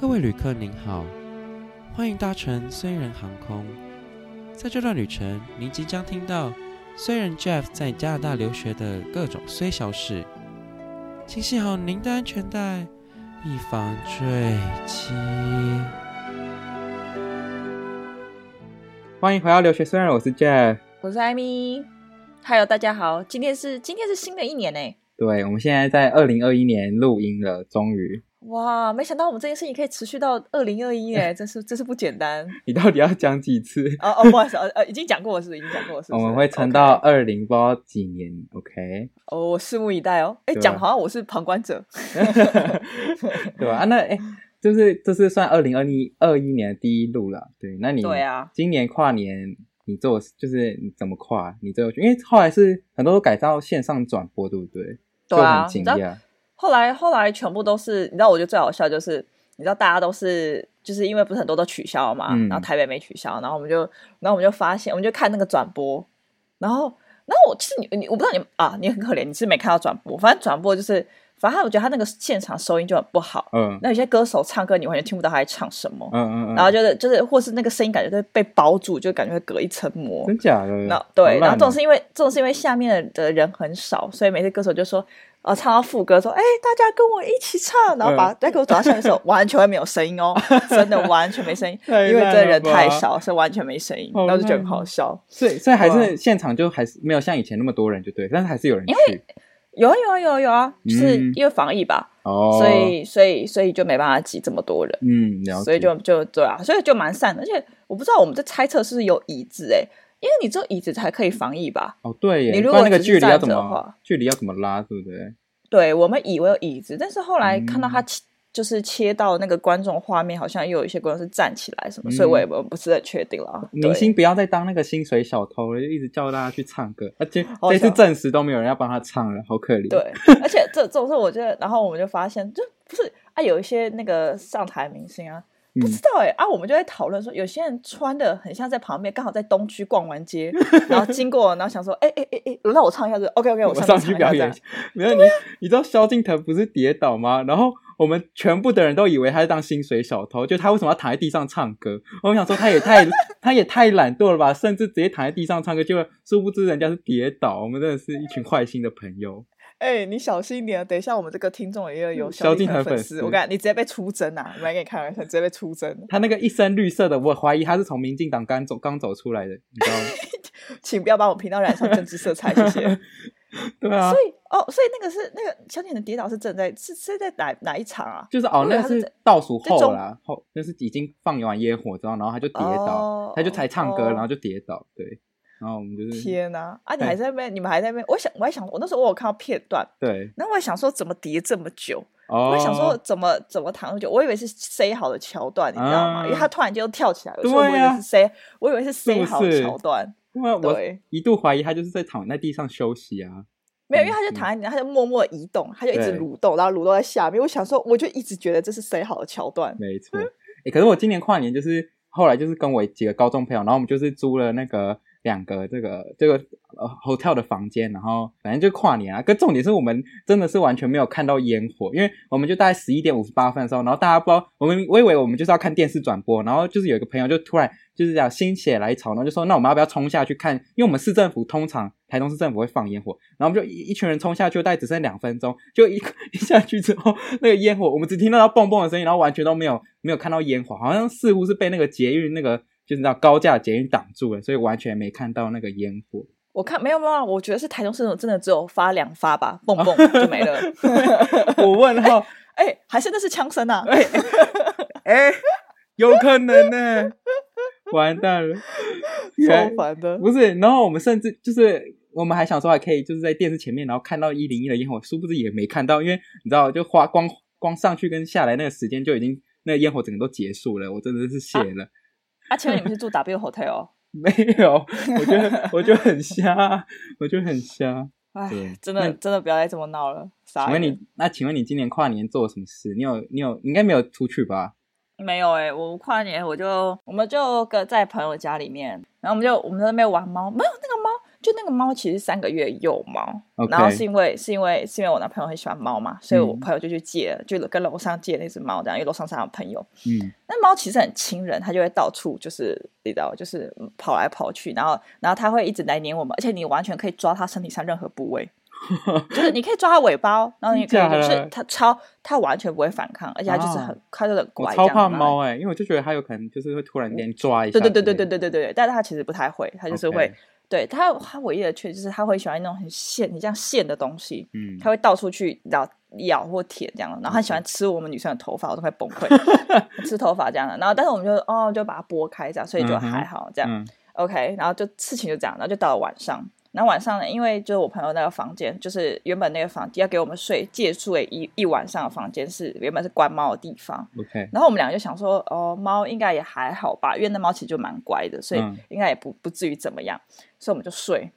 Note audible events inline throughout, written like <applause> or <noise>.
各位旅客您好，欢迎搭乘虽然航空。在这段旅程，您即将听到虽然 Jeff 在加拿大留学的各种虽小事，请系好您的安全带，以防坠机。欢迎回到留学虽然，我是 Jeff，我是艾米。Hello，大家好，今天是今天是新的一年呢。对，我们现在在二零二一年录音了，终于。哇，没想到我们这件事情可以持续到二零二一哎，<laughs> 真是真是不简单。<laughs> 你到底要讲几次？哦哦，不好意思，呃，已经讲过了，是已经讲过了，是。<laughs> 我们会撑到二零不知道几年，OK？哦，我拭目以待哦。哎，讲好像我是旁观者，对吧？啊，那哎，就是这是算二零二一二一年的第一路了，对？那你对啊，今年跨年你做就是你怎么跨？你最后因为后来是很多都改到线上转播，对不对？对啊，很惊讶。后来后来全部都是，你知道，我觉得最好笑就是，你知道，大家都是就是因为不是很多都取消嘛，嗯、然后台北没取消，然后我们就，然后我们就发现，我们就看那个转播，然后，然后我其实你你我不知道你啊，你很可怜，你是没看到转播，反正转播就是，反正我觉得他那个现场收音就很不好，嗯，那有些歌手唱歌你完全听不到他在唱什么，嗯嗯，嗯然后就是就是或是那个声音感觉被包住，就感觉会隔一层膜，真假的？那对，然后这种是因为这种是因为下面的人很少，所以每次歌手就说。啊，唱到副歌说：“哎，大家跟我一起唱。”然后把带给我走到下面的时候，完全会没有声音哦，<laughs> 真的完全没声音，因为这人太少，所以完全没声音，然后就觉得很好笑。所以，所以还是现场就还是没有像以前那么多人，就对，但是还是有人去。因为有啊有啊有啊有啊，就是因为防疫吧，哦，所以所以所以就没办法挤这么多人，嗯，所以就就对啊，所以就蛮散的。而且我不知道我们在猜测是不是有椅子哎。因为你只有椅子才可以防疫吧？哦，对耶，你如果那个距离要怎么？距离要怎么拉，对不对？对，我们以为有椅子，但是后来看到他切，就是切到那个观众画面，好像又有一些观众是站起来什么，所以我也不不是很确定了。明星不要再当那个薪水小偷了，就一直叫大家去唱歌，而且这次证实都没有人要帮他唱了，好可怜。对，而且这这种事，我觉得，然后我们就发现，就不是啊，有一些那个上台明星啊。不知道哎、欸、啊，我们就在讨论说，有些人穿的很像在旁边，刚好在东区逛完街，<laughs> 然后经过，然后想说，哎哎哎哎，轮到我唱一下子，OK OK，我上去表演。没有你，你知道萧敬腾不是跌倒吗？然后我们全部的人都以为他是当薪水小偷，就他为什么要躺在地上唱歌？我们想说，他也太他也太懒惰了吧，甚至直接躺在地上唱歌，就殊不知人家是跌倒。我们真的是一群坏心的朋友。哎、欸，你小心一点，等一下我们这个听众也有有萧敬腾粉丝，我感你，你直接被出征啊！我来给你开玩笑，直接被出征。他那个一身绿色的，我怀疑他是从民进党刚走刚走出来的，你知道吗？<laughs> 请不要把我频道染上政治色彩，谢谢。<laughs> 对啊，所以哦，所以那个是那个萧敬腾的跌倒是正在是是在哪哪一场啊？就是哦，那是倒数后啦，后就是已经放完烟火之后，然后他就跌倒，哦、他就才唱歌，哦、然后就跌倒，对。然后我们就是天哪啊！你还在那边，你们还在那边。我想，我还想，我那时候我有看到片段，对。然后我还想说，怎么叠这么久？哦、我还想说，怎么怎么躺那么久？我以为是塞好的桥段，你知道吗？嗯、因为他突然间又跳起来了，所以我以为是塞，我以为是塞好的桥段。因为我一度怀疑他就是在躺在地上休息啊。没有，因为他就躺在地上，他就默默移动，他就一直蠕动，然后蠕动在下面。我想说，我就一直觉得这是塞好的桥段。没错。哎、嗯，可是我今年跨年就是后来就是跟我几个高中朋友，然后我们就是租了那个。两个这个这个呃 hotel 的房间，然后反正就跨年啊。可重点是我们真的是完全没有看到烟火，因为我们就大概十一点五十八分的时候，然后大家不知道我们我以为我们就是要看电视转播，然后就是有一个朋友就突然就是这样心血来潮，然后就说那我们要不要冲下去看？因为我们市政府通常台东市政府会放烟火，然后我们就一一群人冲下去，大概只剩两分钟，就一 <laughs> 一下去之后，那个烟火我们只听到它蹦蹦的声音，然后完全都没有没有看到烟火，好像似乎是被那个捷运那个。就是那高架捷运挡住了，所以完全没看到那个烟火。我看没有没有，我觉得是台中市政府真的只有发两发吧，蹦蹦就没了。<laughs> 我问号，<laughs> 哎、欸欸，还是那是枪声啊？<laughs> 哎、有可能呢、欸，完蛋了，超烦的。不是，然后我们甚至就是我们还想说还可以就是在电视前面，然后看到一零一的烟火，殊不知也没看到，因为你知道，就花光光上去跟下来那个时间就已经那个烟火整个都结束了，我真的是谢了。啊啊，请问你们是住 W Hotel？<laughs> 没有，我觉得 <laughs> 我觉得很瞎，我觉得很瞎。哎，真的真的不要再这么闹了。请问你，那请问你今年跨年做了什么事？你有你有应该没有出去吧？没有哎、欸，我跨年我就我们就搁在朋友家里面，然后我们就我们在那边玩猫，没有那个猫。就那个猫其实三个月幼猫.然后是因为是因为是因为我男朋友很喜欢猫嘛，所以我朋友就去借，嗯、就跟楼上借那只猫，这样因为楼上是他的朋友。嗯，那猫其实很亲人，它就会到处就是你知道，就是跑来跑去，然后然后它会一直来黏我们，而且你完全可以抓它身体上任何部位。<laughs> 就是你可以抓它尾巴，然后你可以就是它超它完全不会反抗，而且它就是很它就很乖。我超怕猫哎，因为我就觉得它有可能就是会突然间抓一下。对对对对对对对对，但是它其实不太会，它就是会。对他，他唯一的缺点就是他会喜欢那种很线，很像线的东西。嗯，他会到处去咬咬或舔这样，然后他喜欢吃我们女生的头发，我都快崩溃。<laughs> 吃头发这样的，然后但是我们就哦就把它拨开这样，所以就还好这样。嗯、OK，然后就事情就这样，然后就到了晚上。然后晚上呢，因为就是我朋友那个房间，就是原本那个房间要给我们睡借睡一一晚上的房间是原本是关猫的地方。OK。然后我们两个就想说，哦，猫应该也还好吧，因为那猫其实就蛮乖的，所以应该也不不至于怎么样，所以我们就睡。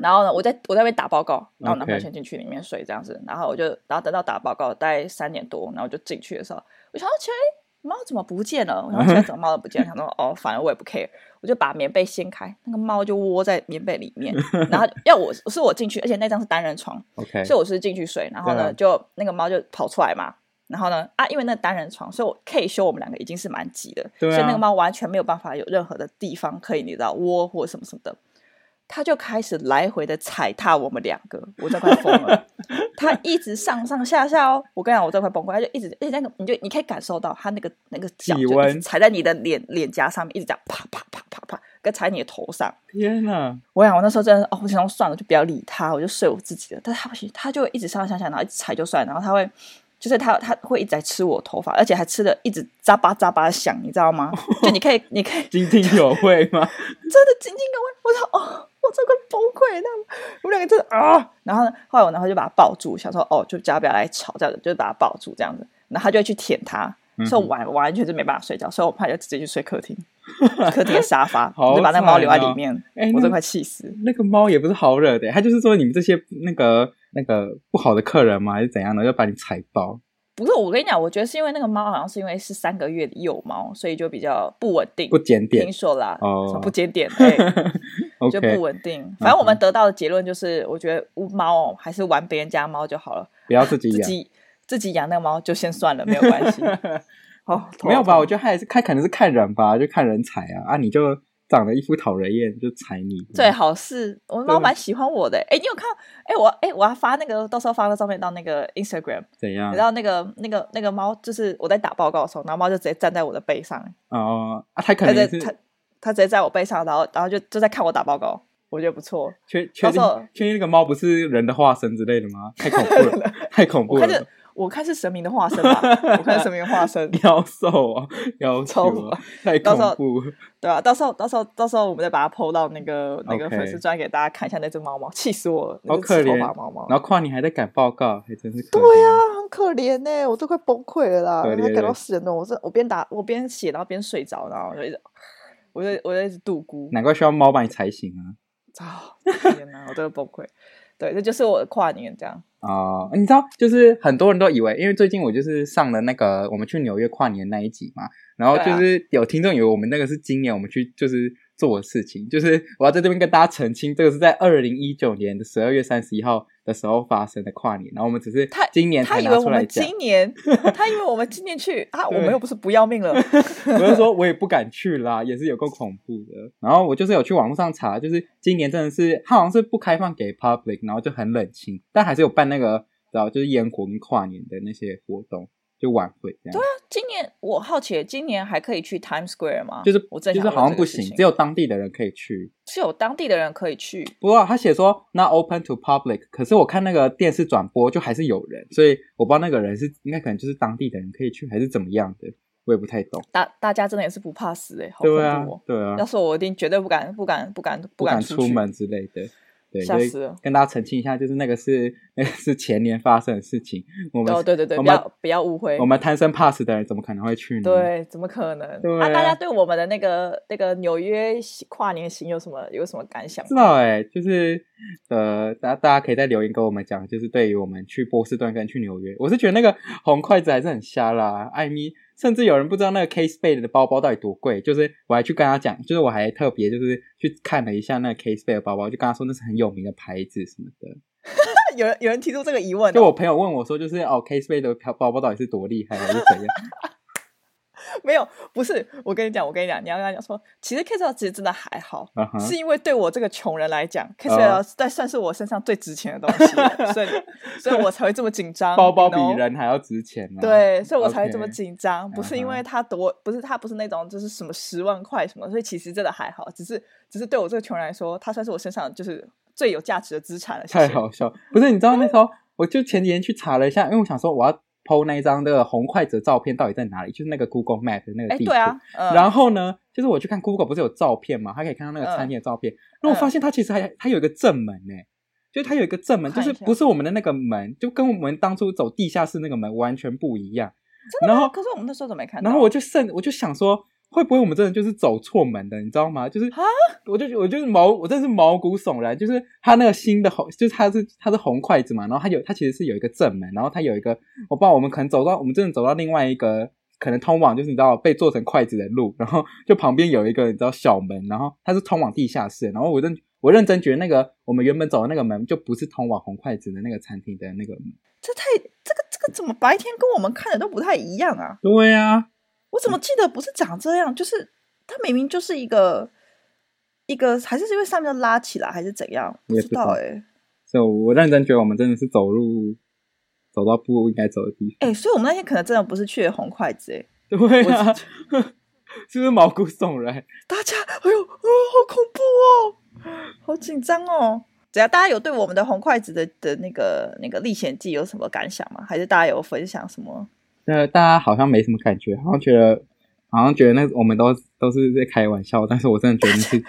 然后呢，我在我在那边打报告，然后我男朋友先进去里面睡这样子，然后我就然后等到打报告大概三点多，然后我就进去的时候，我想起来。猫怎么不见了？然后现在怎么猫都不见了？想说哦，反正我也不 care，我就把棉被掀开，那个猫就窝在棉被里面。<laughs> 然后要我是我进去，而且那张是单人床，OK，所以我是进去睡。然后呢，啊、就那个猫就跑出来嘛。然后呢，啊，因为那单人床，所以我可以修我们两个已经是蛮挤的，对啊、所以那个猫完全没有办法有任何的地方可以你知道窝或什么什么的。他就开始来回的踩踏我们两个，我这快疯了。他一直上上下下哦，我跟你讲，我这快崩溃。他就一直，而且那个你就你可以感受到他那个那个脚就踩在你的脸脸颊上面，一直这样啪啪啪啪啪，跟踩你的头上。天哪！我想我那时候真的哦，我想说算了，就不要理他，我就睡我自己的。但是他不行，他就会一直上上下下，然后一直踩就算，然后他会就是他他会一直在吃我头发，而且还吃的一直扎巴扎巴的响，你知道吗？就你可以你可以 <laughs> 津津有味吗？<laughs> 真的津津有味。我说哦。我这个崩溃，那我们两个真的啊！然后呢，后来我男朋友就把他抱住，想说哦，就叫他不要来吵，这样子，就把他抱住这样子。然后他就会去舔他，所以我完完全是没办法睡觉，所以我怕就直接去睡客厅，<laughs> 客厅的沙发，<laughs> 我就把那猫留在里面。欸、我都快气死。那个猫也不是好惹的，他就是说你们这些那个那个不好的客人嘛，还是怎样的，要把你踩爆。不是，我跟你讲，我觉得是因为那个猫好像是因为是三个月的幼猫，所以就比较不稳定，不检点。听说啦，哦，不检点，对，就不稳定。反正我们得到的结论就是，我觉得乌猫还是玩别人家猫就好了，不要自己养，自己自己养那个猫就先算了，没有关系。<laughs> 哦，没有吧？我觉得还是看，可能是看人吧，就看人踩啊啊，你就。长得一副讨人厌，就踩你。最好是我们猫蛮喜欢我的。哎，你有看？哎，我哎，我要发那个，到时候发个照片到那个 Instagram。怎样？你知道那个那个那个猫，就是我在打报告的时候，然后猫就直接站在我的背上。哦啊，它可能是它它直接在我背上，然后然后就就在看我打报告，我觉得不错。确确定确定那个猫不是人的化身之类的吗？太恐怖了，<laughs> 太恐怖了。我看是神明的化身吧，我看是神明的化身，<laughs> 妖兽啊，妖兽啊，太恐怖。对啊，到时候到时候到时候我们再把它 po 到那个那个粉丝专页给大家看一下那只猫猫，气死我了，好可怜猫猫。然后跨年还在赶报告，还真是可。对啊，很可怜呢，我都快崩溃了啦，还赶到死人了。我是我边打我边写，然后边睡着，然后就一直，我在我在一直度孤。难怪需要猫把你踩醒啊！操，天哪，我都要崩溃。对，这就是我的跨年这样。哦、呃，你知道，就是很多人都以为，因为最近我就是上了那个我们去纽约跨年那一集嘛，然后就是有听众以为我们那个是今年我们去就是做的事情，就是我要在这边跟大家澄清，这个是在二零一九年的十二月三十一号的时候发生的跨年，然后我们只是他今年。他以为我们今年，他以为我们今年去啊，我们又不是不要命了。<laughs> 我就说我也不敢去啦，也是有够恐怖的。然后我就是有去网络上查，就是今年真的是，他好像是不开放给 public，然后就很冷清，但还是有办那个，然后就是烟火跟跨年的那些活动。就晚会这样。对啊，今年我好奇，今年还可以去 Times Square 吗？就是我就是好像不行，只有当地的人可以去。是有当地的人可以去。不过他写说 not open to public，可是我看那个电视转播就还是有人，所以我不知道那个人是应该可能就是当地的人可以去，还是怎么样的，我也不太懂。大大家真的也是不怕死哎、欸，好恐怖、哦。对啊，对啊。要是我一定绝对不敢不敢不敢不敢出门之类的。对，吓死了！跟大家澄清一下，就是那个是那个是前年发生的事情。我们哦，对对对，不要不要误会。我们贪生怕死的人怎么可能会去呢？对，怎么可能？对啊，大家对我们的那个那个纽约跨年行有什么有什么感想？知道哎，就是呃，大家大家可以在留言跟我们讲，就是对于我们去波士顿跟去纽约，我是觉得那个红筷子还是很瞎啦。艾米甚至有人不知道那个 Kate Spade 的包包到底多贵，就是我还去跟他讲，就是我还特别就是去看了一下那个 Kate Spade 的包包，就跟他说那是很有名的牌子什么的。<laughs> 有人有人提出这个疑问、哦，就我朋友问我说，就是哦，Kate Spade 的包包到底是多厉害，还是怎样？没有，不是。我跟你讲，我跟你讲，你要跟他讲说，其实 Spade 其实真的还好，uh -huh. 是因为对我这个穷人来讲 Spade 在算是我身上最值钱的东西，uh -huh. 所以所以我才会这么紧张。包包比人还要值钱呢、啊。对，所以我才会这么紧张.不是因为他多，不是他不是那种就是什么十万块什么，所以其实真的还好，只是只是对我这个穷人来说，他算是我身上就是最有价值的资产了。太好笑，不是？你知道那时候，我就前几天去查了一下，因为我想说我要。PO 那一张那个红筷子的照片到底在哪里？就是那个 Google Map 的那个地图。对啊，嗯。然后呢，就是我去看 Google 不是有照片嘛，他可以看到那个餐厅的照片。然后我发现它其实还它有一个正门呢，就是它有一个正门，就是不是我们的那个门，就跟我们当初走地下室那个门完全不一样。然后，可是我们那时候怎么没看到？然后我就甚我就想说。会不会我们真的就是走错门的，你知道吗？就是啊，我就我就是毛，我真是毛骨悚然。就是它那个新的红，就是它是它是红筷子嘛，然后它有它其实是有一个正门，然后它有一个，我不知道我们可能走到我们真的走到另外一个可能通往就是你知道被做成筷子的路，然后就旁边有一个你知道小门，然后它是通往地下室。然后我认我认真觉得那个我们原本走的那个门就不是通往红筷子的那个餐厅的那个门。这太这个这个怎么白天跟我们看的都不太一样啊？对呀、啊。我怎么记得不是长这样？就是它明明就是一个一个，还是因为上面拉起来，还是怎样？不知道哎、欸。所以，我认真觉得我们真的是走路走到不应该走的地方。哎、欸，所以我们那天可能真的不是去红筷子哎、欸。<laughs> 对啊，是不是毛骨悚然？<laughs> 大家，哎呦，哦、好恐怖哦，好紧张哦。只要？大家有对我们的红筷子的的那个那个历险记有什么感想吗？还是大家有分享什么？那大家好像没什么感觉，好像觉得，好像觉得那我们都都是在开玩笑，但是我真的觉得是，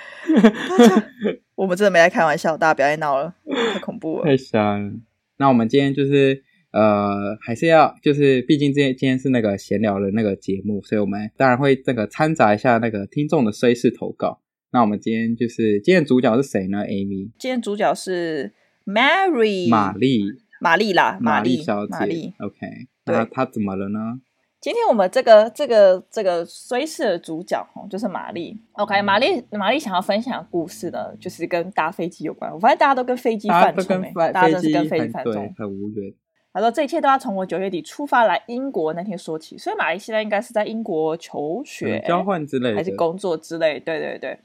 <laughs> 我们真的没在开玩笑，大家不要再闹了，太恐怖了，<laughs> 太吓了。那我们今天就是呃，还是要就是，毕竟今天今天是那个闲聊的那个节目，所以我们当然会这个掺杂一下那个听众的虽事投稿。那我们今天就是今天主角是谁呢？Amy，今天主角是 Mary，玛丽，玛丽啦，玛丽小姐，OK。那他怎么了呢？今天我们这个这个这个虽事的主角哦，就是玛丽。OK，玛丽玛丽想要分享的故事呢，就是跟搭飞机有关。我发现大家都跟飞机犯冲，大家都是跟飞机犯冲，很无缘。他说这一切都要从我九月底出发来英国那天说起。所以玛丽现在应该是在英国求学、交换之类的，还是工作之类？对对对。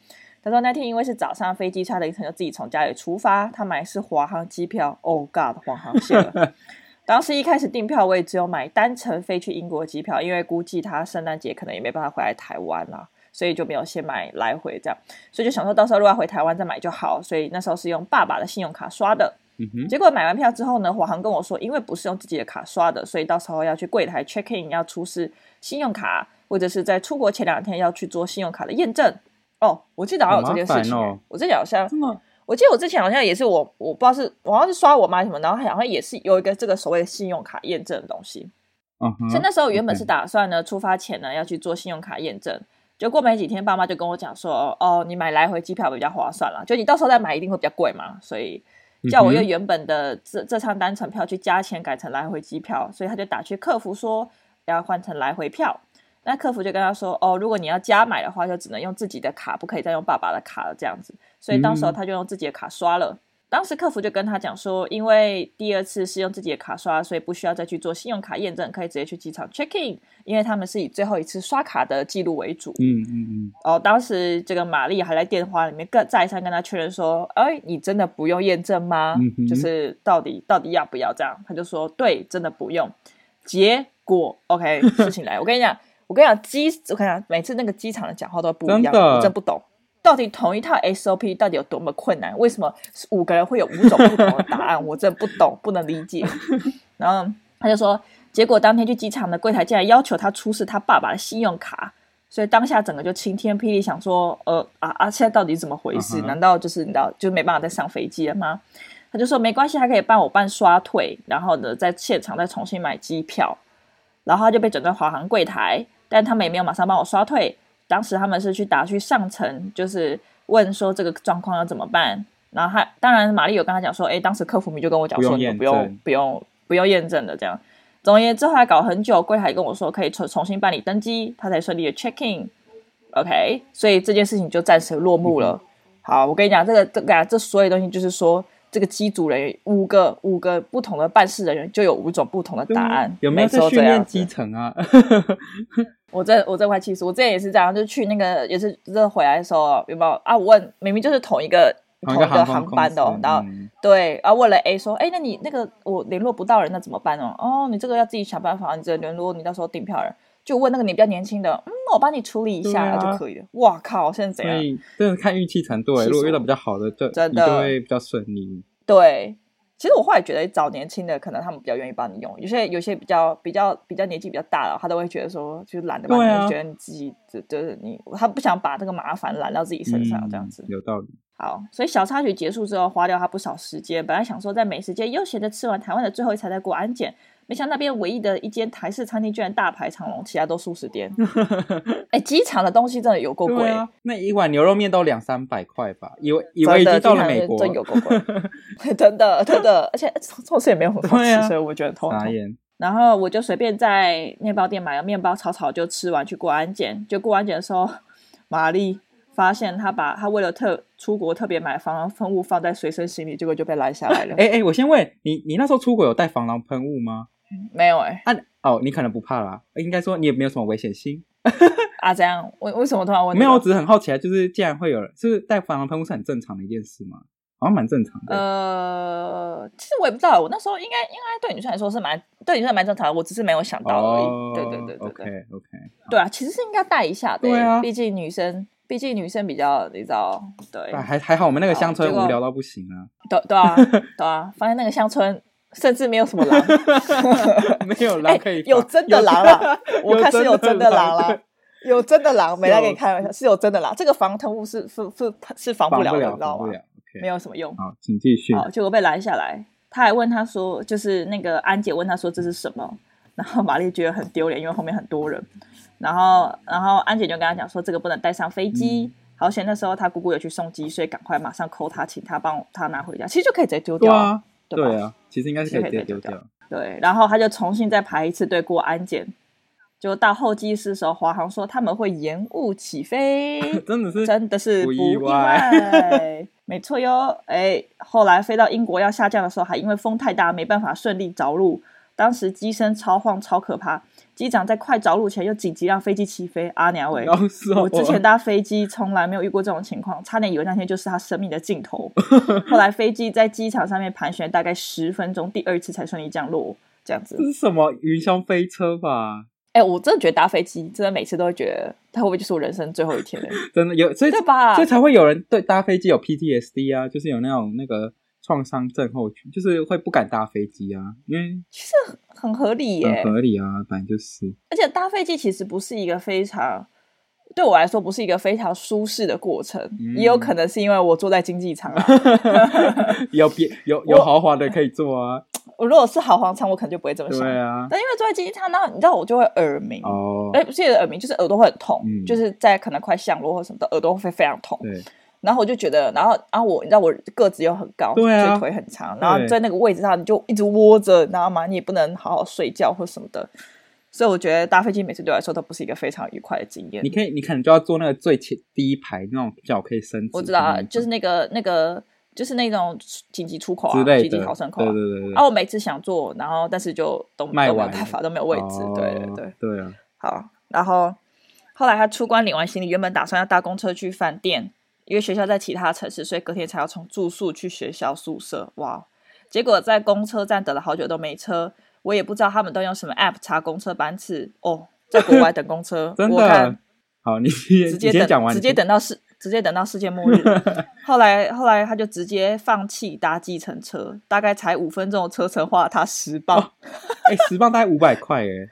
他说那天因为是早上飞机，差了一程就自己从家里出发。他买的是华航机票，Oh God，华航线了。<laughs> 当时一开始订票，我也只有买单程飞去英国的机票，因为估计他圣诞节可能也没办法回来台湾啦，所以就没有先买来回这样，所以就想说到时候如果要回台湾再买就好，所以那时候是用爸爸的信用卡刷的。嗯、结果买完票之后呢，华航跟我说，因为不是用自己的卡刷的，所以到时候要去柜台 check in 要出示信用卡，或者是在出国前两天要去做信用卡的验证。哦，我记得好像有这件事情，哦、我记得好像。我记得我之前好像也是我，我不知道是我好像是刷我妈什么，然后好像也是有一个这个所谓的信用卡验证的东西。嗯，所以那时候原本是打算呢，出发前呢要去做信用卡验证，结果没几天，爸妈就跟我讲说，哦，你买来回机票比较划算了，就你到时候再买一定会比较贵嘛，所以叫我用原本的这这张单程票去加钱改成来回机票，所以他就打去客服说要换成来回票。那客服就跟他说：“哦，如果你要加买的话，就只能用自己的卡，不可以再用爸爸的卡了。这样子，所以当时候他就用自己的卡刷了。嗯、当时客服就跟他讲说，因为第二次是用自己的卡刷，所以不需要再去做信用卡验证，可以直接去机场 check in，因为他们是以最后一次刷卡的记录为主。嗯嗯嗯。哦，当时这个玛丽还在电话里面跟再三跟他确认说：，哎，你真的不用验证吗？嗯、就是到底到底要不要这样？他就说：，对，真的不用。结果，OK，事情来，我跟你讲。”我跟你讲，机我跟你讲，每次那个机场的讲话都不一样，真我真不懂，到底同一套 SOP 到底有多么困难？为什么五个人会有五种不同的答案？我真不懂，不能理解。然后他就说，结果当天去机场的柜台竟然要求他出示他爸爸的信用卡，所以当下整个就晴天霹雳，想说，呃啊啊，现在到底怎么回事？Uh. 难道就是你知道就没办法再上飞机了吗？他就说没关系，还可以帮我办刷退，然后呢，在现场再重新买机票，然后他就被整在华航柜台。但他们也没有马上帮我刷退，当时他们是去打去上层，就是问说这个状况要怎么办。然后他当然玛丽有跟他讲说，哎，当时客服咪就跟我讲说，不用不用不用不用验证的这样。总而言之，后来搞很久，柜台跟我说可以重重新办理登机，他才顺利的 check in。OK，所以这件事情就暂时落幕了。嗯、好，我跟你讲，这个这个啊，这所有东西就是说，这个机组人员五个五个不同的办事人员就有五种不同的答案。有没有在训练基层啊？我这我这块气死，我之前也是这样，就去那个也是这回来的时候有没有啊？我问明明就是同一个同一个航班的，然后、嗯、对，然后问了 A 说，哎，那你那个我联络不到人，那怎么办哦？哦，你这个要自己想办法，你这联络你到时候订票人。就问那个你比较年轻的，嗯，我帮你处理一下、啊、就可以了。哇靠，现在怎样？所以真的看运气程度诶，如果遇到比较好的，就真的就会比较顺利。对，其实我后来觉得找年轻的，可能他们比较愿意帮你用。有些有些比较比较比较年纪比较大了，他都会觉得说，就是懒得帮你，啊、觉得你自己就就是你，他不想把这个麻烦揽到自己身上，嗯、这样子。有道理。好，所以小插曲结束之后，花掉他不少时间。本来想说在美食街悠闲的吃完台湾的最后一餐再过安检。没想到那边唯一的一间台式餐厅居然大排长龙，其他都素食店。<laughs> 哎、欸，机场的东西真的有够贵、啊，那一碗牛肉面都两三百块吧？以为以为已经到了美国，真有够贵，<laughs> 真的真的，而且做事也没有很好吃，啊、所以我觉得头疼。然后我就随便在面包店买了面包，草草就吃完去过安检。就过安检的时候，玛丽发现她把她为了特出国特别买防狼喷雾放在随身行李，结果就被拦下来了。<laughs> 哎哎，我先问你，你那时候出国有带防狼喷雾吗？没有哎、欸，啊哦，你可能不怕啦，应该说你也没有什么危险性 <laughs> 啊？这样，为为什么突然问、这个？没有，我只是很好奇啊，就是既然会有人，就是带防狼喷雾是很正常的一件事吗？好像蛮正常的。呃，其实我也不知道，我那时候应该应该对女生来说是蛮对女生蛮正常的，我只是没有想到而已。哦、对对对对对，OK OK。对啊，其实是应该带一下的，对啊，毕竟女生，毕竟女生比较你知道，对，还还好，我们那个乡村无聊到不行啊。对对啊 <laughs> 对啊，发现那个乡村。甚至没有什么狼，<laughs> 没有狼可以、欸，有真的狼了。我看是有真的狼了，有真的狼，没来跟你开玩笑，是有真的狼。这个防喷雾是是是是防不了的，你知道吗？没有什么用。好，请继续。好，结果被拦下来，他还问他说，就是那个安姐问他说这是什么，然后玛丽觉得很丢脸，因为后面很多人。然后然后安姐就跟他讲说，这个不能带上飞机。好险那时候他姑姑有去送机，所以赶快马上 call 他，请他帮他拿回家。其实就可以直接丢掉。对，对啊，其实应该是可以丢掉。对，然后他就重新再排一次队过安检，就到候机室的时候，华航说他们会延误起飞，<laughs> 真的是真的是不意外，<laughs> 没错哟。哎，后来飞到英国要下降的时候，还因为风太大，没办法顺利着陆，当时机身超晃超可怕。机长在快着陆前又紧急让飞机起飞，阿娘喂！我之前搭飞机从来没有遇过这种情况，差点以为那天就是他生命的尽头。<laughs> 后来飞机在机场上面盘旋大概十分钟，第二次才顺利降落，这样子。这是什么云霄飞车吧？哎、欸，我真的觉得搭飞机，真的每次都会觉得，它会不会就是我人生最后一天呢？<laughs> 真的有，所以对吧？所以才会有人对搭飞机有 PTSD 啊，就是有那种那个。创伤症候群就是会不敢搭飞机啊，因为其实很合理耶，很合理啊，反正就是。而且搭飞机其实不是一个非常，对我来说不是一个非常舒适的过程，嗯、也有可能是因为我坐在经济舱啊，<laughs> <laughs> 有别有有豪华的可以坐啊。我，我如果是豪华舱，我可能就不会这么想。对啊，但因为坐在经济舱，然后你知道我就会耳鸣哦，哎，不是耳鸣，就是耳朵会很痛，嗯、就是在可能快降落或什么的，耳朵会非常痛。对。然后我就觉得，然后然后我，你知道我个子又很高，对啊，腿很长，然后在那个位置上你就一直窝着，你知道吗？你也不能好好睡觉或什么的，所以我觉得搭飞机每次对我来说都不是一个非常愉快的经验。你可以，你可能就要坐那个最前第一排那种脚可以伸直。我知道啊，就是那个那个就是那种紧急出口啊，紧急逃生口啊。对对对对。啊，我每次想坐，然后但是就都没有办法，都没有位置。对对对对啊。好，然后后来他出关领完行李，原本打算要搭公车去饭店。因为学校在其他城市，所以隔天才要从住宿去学校宿舍。哇！结果在公车站等了好久都没车，我也不知道他们都用什么 app 查公车班次。哦，在国外等公车，<laughs> 真的我看好，你直接等，直接等到世，直接等到世界末日。后来，后来他就直接放弃搭计程车，大概才五分钟的车程，花了他十磅。哎、哦，十磅大概五百块哎。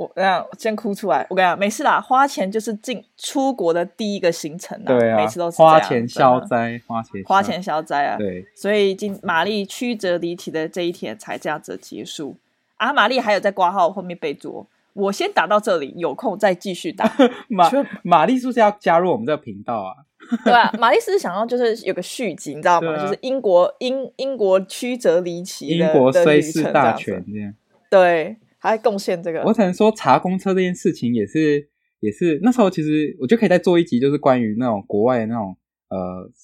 我这样先哭出来，我跟你讲，没事啦，花钱就是进出国的第一个行程啊，对啊，每次都是花钱消灾，花钱花钱消灾啊，对，所以今玛丽曲折离奇的这一天才这样子结束。啊，玛丽还有在挂号后面备注，我先打到这里，有空再继续打。<laughs> 玛玛丽是不是要加入我们这个频道啊？对啊，玛丽是想要就是有个续集，你知道吗？啊、就是英国英英国曲折离奇的英国虽是大全这样。对，还贡献这个。我只能说查公车这件事情也是也是那时候其实我就可以再做一集，就是关于那种国外的那种。呃，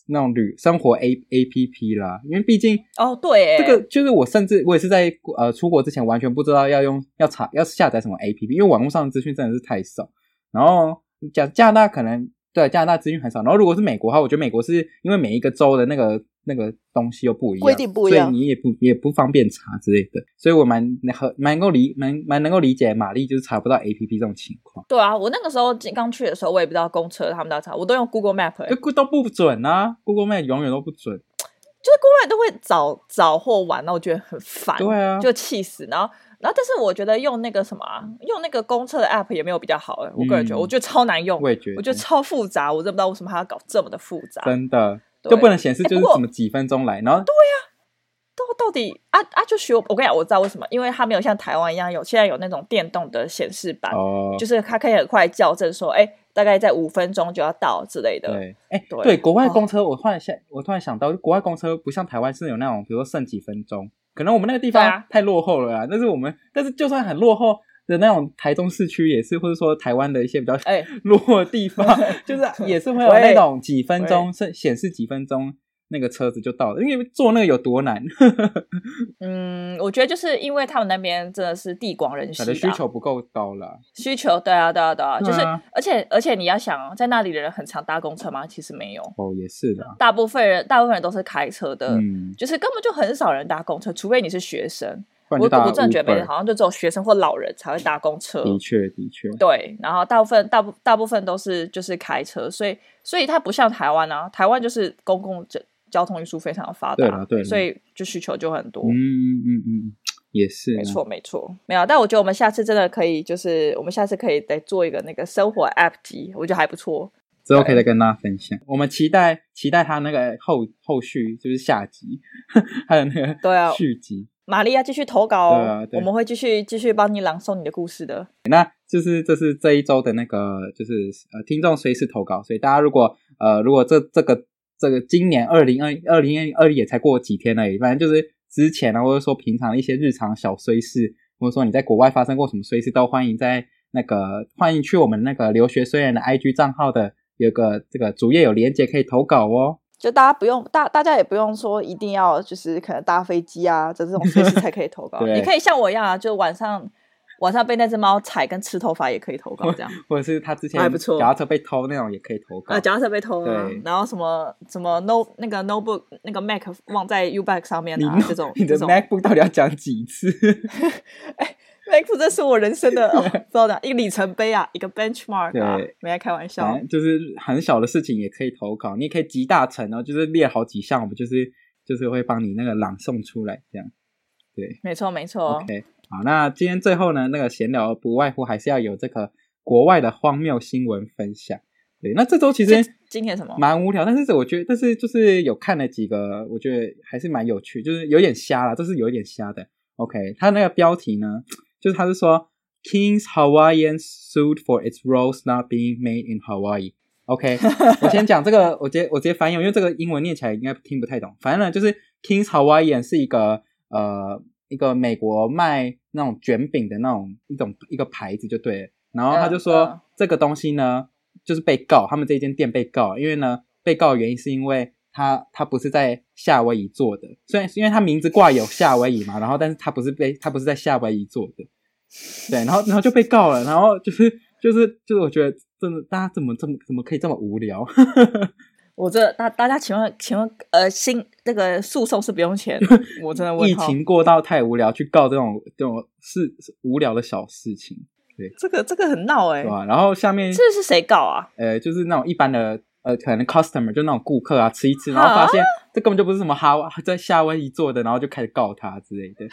那种旅生活 A A P P 啦，因为毕竟哦，对，这个就是我甚至我也是在呃出国之前完全不知道要用要查要下载什么 A P P，因为网络上的资讯真的是太少。然后加加拿大可能对加拿大资讯很少，然后如果是美国的话，我觉得美国是因为每一个州的那个。那个东西又不一样，规定不一样，所以你也不也不方便查之类的，所以我蛮很蛮能够理蛮蛮能够理解玛丽就是查不到 APP 这种情况。对啊，我那个时候刚去的时候，我也不知道公车他们都要查，我都用 Google Map，欸，就都不准啊，Google Map 永远都不准，就是 Google Map 都会早早或晚，那我觉得很烦，对啊，就气死。然后然后，但是我觉得用那个什么，用那个公车的 App 也没有比较好，欸，我个人觉得，嗯，我觉得超难用，我也觉得，我觉得超复杂，我真不知道为什么还要搞这么的复杂，真的。就不能显示就是什么几分钟来，然后对呀、啊，到到底啊啊就学我，我跟你讲，我知道为什么，因为它没有像台湾一样有现在有那种电动的显示板，哦，就是它可以很快校正说，哎，大概在五分钟就要到之类的。对，哎，对，对，国外公车，我突然想，我突然想到，国外公车不像台湾是有那种，比如说剩几分钟，可能我们那个地方太落后了啊。但是我们，但是就算很落后。的那种台中市区也是，或者说台湾的一些比较哎 <laughs> 落后地方，<laughs> 欸、就是也是会有那种几分钟是显示几分钟。那个车子就到了，因为坐那个有多难？<laughs> 嗯，我觉得就是因为他们那边真的是地广人稀，的需求不够高了。需求对啊，对啊，对啊，就是而且而且你要想，在那里的人很常搭公车吗？其实没有哦，也是的。大部分人大部分人都是开车的，嗯，就是根本就很少人搭公车，除非你是学生。我我真的觉得，好像就只有学生或老人才会搭公车。的确，的确。对，然后大部分大部大部分都是就是开车，所以所以它不像台湾啊，台湾就是公共交。交通运输非常的发达，对了，对了，所以就需求就很多。嗯嗯嗯嗯，也是，没错没错，没有。但我觉得我们下次真的可以，就是我们下次可以再做一个那个生活 App 集，我觉得还不错。之后可以再跟大家分享。我们期待期待他那个后后续，就是下集，<laughs> 还有那个对啊续集。玛利亚继续投稿哦，啊，我们会继续继续帮你朗诵你的故事的。那就是这是这一周的那个，就是呃听众随时投稿，所以大家如果呃如果这这个。这个今年二零二二零二一也才过几天而已，反正就是之前呢，或者说平常一些日常小衰事，或者说你在国外发生过什么衰事，都欢迎在那个欢迎去我们那个留学虽然的 IG 账号的有个这个主页有连接可以投稿哦。就大家不用大大家也不用说一定要就是可能搭飞机啊，这这种随时才可以投稿，<laughs> 你可以像我一样啊，就晚上。晚上被那只猫踩跟吃头发也可以投稿，这样，<laughs> 或者是他之前还不错，脚踏车被偷那种也可以投稿啊，脚踏车被偷，啊，然后什么什么 no 那个 notebook 那个 Mac 忘在 U bag 上面啊，这种你的 MacBook 到底要讲几次？<laughs> 哎，MacBook 这是我人生的，哦知道的，一个里程碑啊，一个 benchmark 啊，没在开玩笑，就是很小的事情也可以投稿，你也可以集大成哦，就是列好几项，我们就是就是会帮你那个朗诵出来，这样，对，没错没错，OK。好，那今天最后呢，那个闲聊不外乎还是要有这个国外的荒谬新闻分享。对，那这周其实今天什么蛮无聊，但是我觉得，但是就是有看了几个，我觉得还是蛮有趣，就是有点瞎了，这是有一点瞎的。OK，它那个标题呢，就是他是说 King's Hawaiian sued for its rolls not being made in Hawaii。OK，<laughs> 我先讲这个，我直接我直接翻译，因为这个英文念起来应该听不太懂。反正呢，就是 King's Hawaiian 是一个呃。一个美国卖那种卷饼的那种一种一个牌子就对了，然后他就说、这个东西呢就是被告，他们这间店被告，因为呢被告的原因是因为他他不是在夏威夷做的，虽然因为他名字挂有夏威夷嘛，然后但是他不是被他不是在夏威夷做的，<laughs> 对，然后然后就被告了，然后就是就是就是我觉得真的大家怎么这么怎么可以这么无聊？<laughs> 我这大大家请问请问呃新那个诉讼是不用钱？我真的 <laughs> 问。疫情过到太无聊，去告这种这种是无聊的小事情，对，这个这个很闹哎、欸，对吧？然后下面这是谁告啊？呃，就是那种一般的呃，可能 customer 就那种顾客啊，吃一吃，然后发现这根本就不是什么哈在夏威夷做的，然后就开始告他之类的。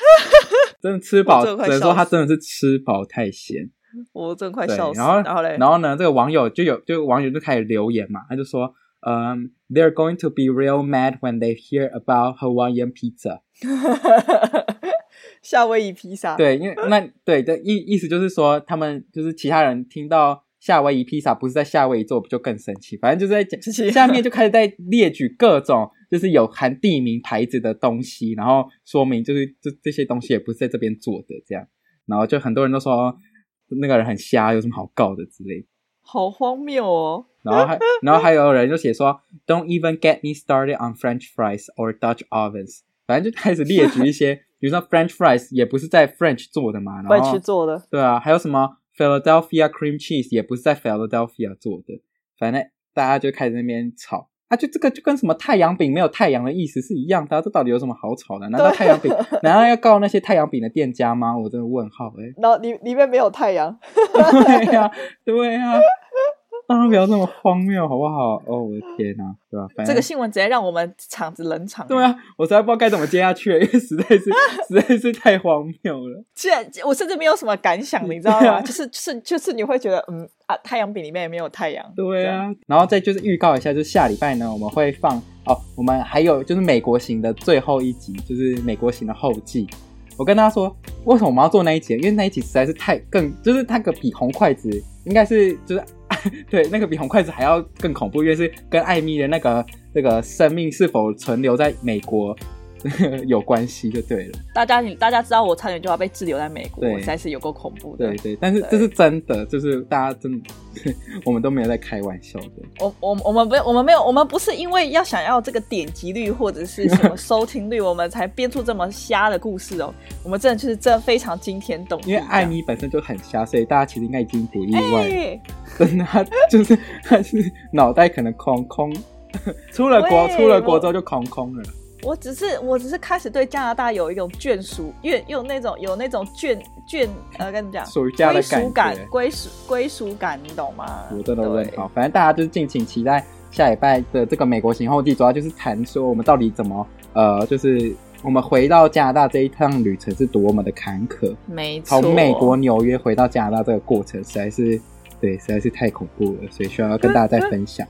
真的吃饱，只能说他真的是吃饱太闲。<laughs> 我真快笑死。然后然后嘞，然后呢，这个网友就有就网友就开始留言嘛，他就说。嗯、um,，they're going to be real mad when they hear about Hawaiian pizza。<laughs> 夏威夷披萨。对，因为那对的意意思就是说，他们就是其他人听到夏威夷披萨不是在夏威夷做，不就更生气？反正就是在讲下面就开始在列举各种就是有含地名牌子的东西，然后说明就是这这些东西也不是在这边做的这样。然后就很多人都说那个人很瞎，有什么好告的之类，好荒谬哦。然后还 <laughs> 然后还有人就写说，Don't even get me started on French fries or Dutch ovens，反正就开始列举一些，比如说 French fries 也不是在 French 做的嘛，然后 French 做的，对啊，还有什么 Philadelphia cream cheese 也不是在 Philadelphia 做的，反正大家就开始那边吵。啊，就这个就跟什么太阳饼没有太阳的意思是一样的，这到底有什么好吵的？难道太阳饼难道要告那些太阳饼的店家吗？我真的问号哎、欸。然后里里面没有太阳。<laughs> 对呀、啊，对呀、啊。<laughs> 当然不要这么荒谬，好不好？哦，我的天哪，对吧？这个新闻直接让我们场子冷场。对啊，我实在不知道该怎么接下去了，因为实在是 <laughs> 实在是太荒谬了。既然我甚至没有什么感想，你知道吗？啊、就是就是就是你会觉得，嗯啊，太阳饼里面也没有太阳。对啊，然后再就是预告一下，就是下礼拜呢，我们会放哦，我们还有就是美国行的最后一集，就是美国行的后记。我跟大家说，为什么我们要做那一集？因为那一集实在是太更，就是那个比红筷子应该是就是。<laughs> 对，那个比红筷子还要更恐怖，因为是跟艾米的那个那个生命是否存留在美国 <laughs> 有关系，就对了。大家你大家知道我差点就要被滞留在美国，实在是有够恐怖的。对对，但是这是真的，就是大家真的，<laughs> 我们都没有在开玩笑的。我我我们不我们没有我们不是因为要想要这个点击率或者是什么 <laughs> 收听率，我们才编出这么瞎的故事哦。我们真的就是这非常惊天动地。因为艾米本身就很瞎，所以大家其实应该已经不意外。欸真的，他就是他是脑袋可能空空，出了国出了国之后就空空了。我只是我只是开始对加拿大有一种眷属，有有那种有那种眷眷呃，跟你讲属于家的归属感，归属归属感，你懂吗？我真的认好，反正大家就是敬请期待下礼拜的这个美国行后记，主要就是谈说我们到底怎么呃，就是我们回到加拿大这一趟旅程是多么的坎坷。没错，从美国纽约回到加拿大这个过程实在是。对，实在是太恐怖了，所以需要跟大家再分享。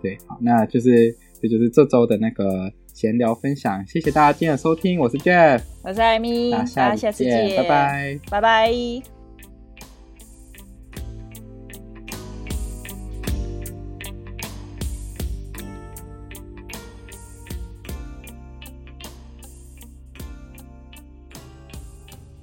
对，好，那就是这，就是这周的那个闲聊分享，谢谢大家今天的收听，我是 Jeff，我是艾米，大家下次见，拜拜，拜拜。